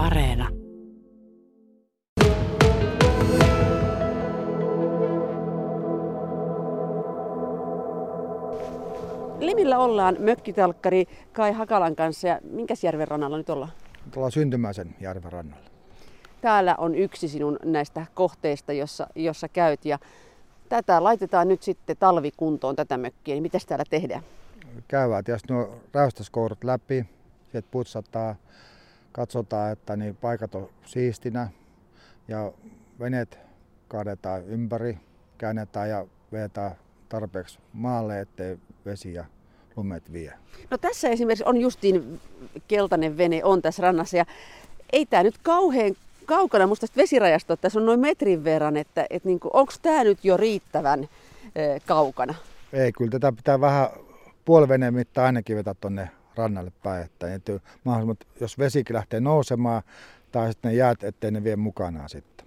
Areena. Limillä ollaan mökkitalkkari Kai Hakalan kanssa ja minkäs järven rannalla nyt ollaan? Tuolla Syntymäisen järven rannalla. Täällä on yksi sinun näistä kohteista, jossa, jossa käyt ja tätä laitetaan nyt sitten talvikuntoon tätä mökkiä. Niin mitäs täällä tehdään? Käydään tietysti nuo räystäskourut läpi, sieltä putsataan, katsotaan, että niin paikat on siistinä ja veneet kaadetaan ympäri, käännetään ja vedetään tarpeeksi maalle, ettei vesi ja lumet vie. No tässä esimerkiksi on justiin keltainen vene on tässä rannassa ja ei tämä nyt kauhean kaukana musta tästä vesirajasta, tässä on noin metrin verran, että, että niin onko tämä nyt jo riittävän e, kaukana? Ei, kyllä tätä pitää vähän puoliveneen mittaan ainakin vetää tuonne rannalle päin, että, että jos vesikin lähtee nousemaan tai sitten ne jäät, ettei ne vie mukanaan sitten.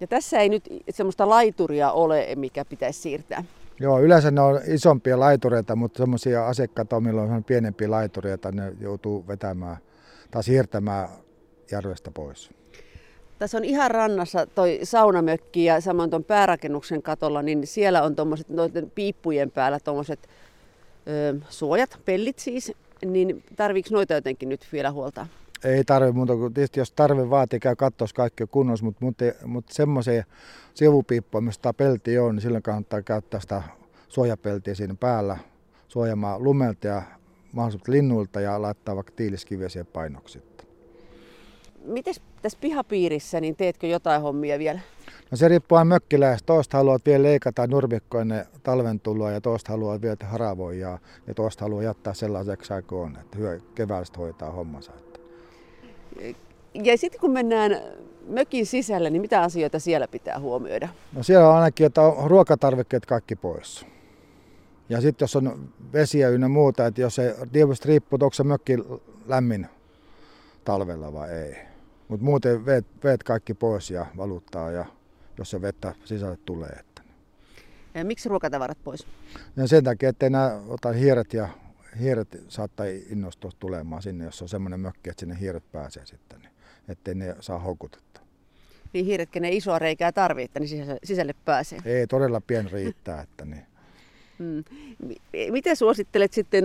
Ja tässä ei nyt semmoista laituria ole, mikä pitäisi siirtää. Joo, yleensä ne on isompia laitureita, mutta semmoisia asiakkaita, millä on pienempiä laitureita, ne joutuu vetämään tai siirtämään järvestä pois. Tässä on ihan rannassa toi saunamökki ja samoin tuon päärakennuksen katolla, niin siellä on tuommoiset noiden piippujen päällä tuommoiset suojat, pellit siis, niin tarviiko noita jotenkin nyt vielä huoltaa? Ei tarvi muuta kuin tietysti jos tarve vaatii, käy katsoa kaikki kunnossa, mutta, mutta, mutta semmoisia sivupiippuja, mistä pelti on, niin silloin kannattaa käyttää sitä suojapeltiä siinä päällä suojamaan lumelta ja mahdollisimman linnuilta ja laittaa vaikka tiiliskiviä siihen painoksi. Miten tässä pihapiirissä, niin teetkö jotain hommia vielä? No se riippuu mökkiläistä. Toista haluat vielä leikata nurmikkoinen talven tuloa ja toista haluaa vielä haravoida ja toista haluaa jättää sellaiseksi aikaa on, että hyö keväästä hoitaa hommansa. Ja sitten kun mennään mökin sisälle, niin mitä asioita siellä pitää huomioida? No siellä on ainakin, että on ruokatarvikkeet kaikki pois. Ja sitten jos on vesiä ynnä muuta, että jos se tietysti riippuu, onko se mökki lämmin talvella vai ei. Mutta muuten veet, veet kaikki pois ja valuttaa, ja, jos se vettä sisälle tulee. Että. Ja miksi ruokatavarat pois? Ja sen takia, että nämä ota hiiret ja hiiret saattaa innostua tulemaan sinne, jos on semmoinen mökki, että sinne hiiret pääsee sitten, niin ettei ne saa houkutetta. Niin hiiretkä ne isoa reikää tarvitse, että ne sisälle, sisälle pääsee? Ei, todella pien riittää. Että niin. Hmm. Miten suosittelet sitten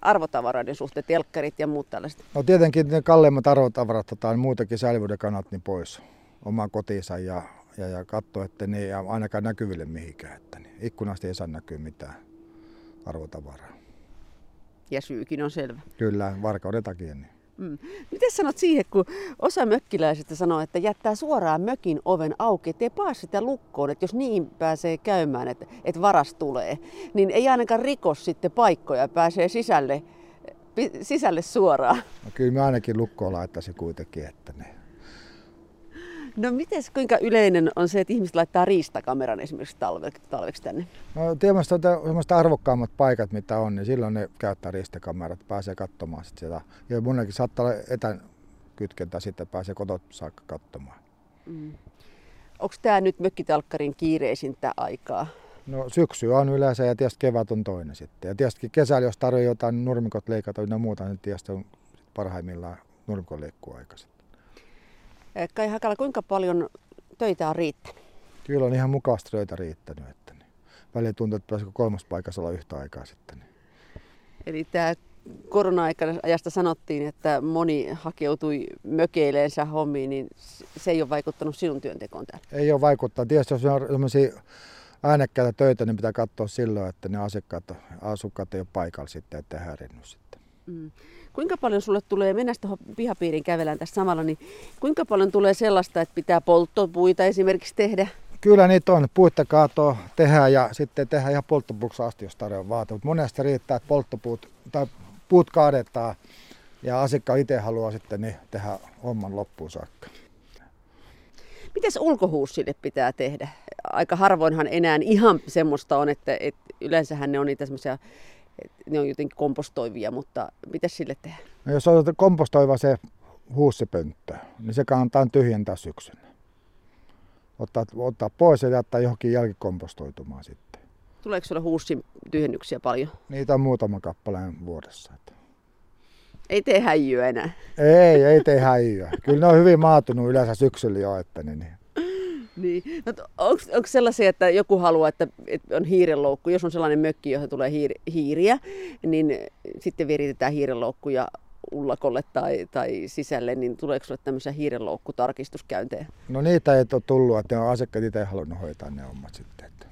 arvotavaroiden suhteen, telkkarit ja muut tällaiset? No tietenkin ne kalleimmat arvotavarat tai muutakin säilyvyyden kannat niin pois omaan kotiinsa ja, ja, ja katsoa, että ne ei ainakaan näkyville mihinkään. Että niin ikkunasta ei saa näkyä mitään arvotavaraa. Ja syykin on selvä. Kyllä, varkauden takia. Niin. Mm. Miten sanot siihen, kun osa mökkiläisistä sanoo, että jättää suoraan mökin oven auki, ettei paa sitä lukkoon, että jos niin pääsee käymään, että, että varas tulee, niin ei ainakaan rikos sitten paikkoja, pääsee sisälle, sisälle suoraan. No kyllä mä ainakin lukkoon laittaisin kuitenkin, että ne No miten kuinka yleinen on se, että ihmiset laittaa riistakameran esimerkiksi talveksi, talveksi tänne? No tietysti on semmoista paikat, mitä on, niin silloin ne käyttää riistakamerat, pääsee katsomaan sit sitä. Ja monenkin saattaa olla etäkytkentä sitten, pääsee kotot saakka katsomaan. Mm. Onko tämä nyt mökkitalkkarin kiireisintä aikaa? No syksy on yleensä ja tietysti kevät on toinen sitten. Ja tietysti kesällä, jos tarvitsee jotain nurmikot leikata ja muuta, niin tietysti on parhaimmillaan nurmikon leikkuaika sitten. Kai Hakala, kuinka paljon töitä on riittänyt? Kyllä on ihan mukavasti töitä riittänyt. Että niin. Välillä tuntuu, että pääsikö kolmas paikassa olla yhtä aikaa sitten. Niin. Eli tämä korona-ajasta sanottiin, että moni hakeutui mökeileensä hommiin, niin se ei ole vaikuttanut sinun työntekoon täällä? Ei ole vaikuttanut. Tietysti jos on sellaisia äänekkäitä töitä, niin pitää katsoa silloin, että ne asiakkaat, asukkaat ei ole paikalla sitten, että häirinnyt sitten. Mm. Kuinka paljon sulle tulee, mennään tuohon pihapiirin kävelään tässä samalla, niin kuinka paljon tulee sellaista, että pitää polttopuita esimerkiksi tehdä? Kyllä niitä on. Puutta kaatoa tehdään ja sitten tehdään ihan polttopuuksi asti, jos tarjoaa vaate. Mutta monesti riittää, että polttopuut tai puut kaadetaan ja asiakkaan itse haluaa sitten niin tehdä homman loppuun saakka. Mites ulkohuussille pitää tehdä? Aika harvoinhan enää ihan semmoista on, että, että yleensähän ne on niitä semmoisia ne on jotenkin kompostoivia, mutta mitä sille tehdä? No jos on kompostoiva se huussipönttö, niin se kannattaa tyhjentää syksynä. Ottaa, ottaa pois ja jättää johonkin jälkikompostoitumaan sitten. Tuleeko sulla huussin tyhjennyksiä paljon? Niitä on muutama kappaleen vuodessa. Että. Ei tee häijyä enää. Ei, ei tee häijyä. Kyllä ne on hyvin maatunut yleensä syksyllä jo, että niin, niin. No, onko sellaisia, että joku haluaa, että, että on hiirenloukku, jos on sellainen mökki, johon tulee hiir, hiiriä, niin sitten viritetään hiirenloukku ja ullakolle tai, tai sisälle, niin tuleeko sinulle tämmöisiä hiirenloukkutarkistuskäyntejä? No niitä ei ole tullut, että ne on asiakkaat itse halunnut hoitaa ne hommat sitten. Että.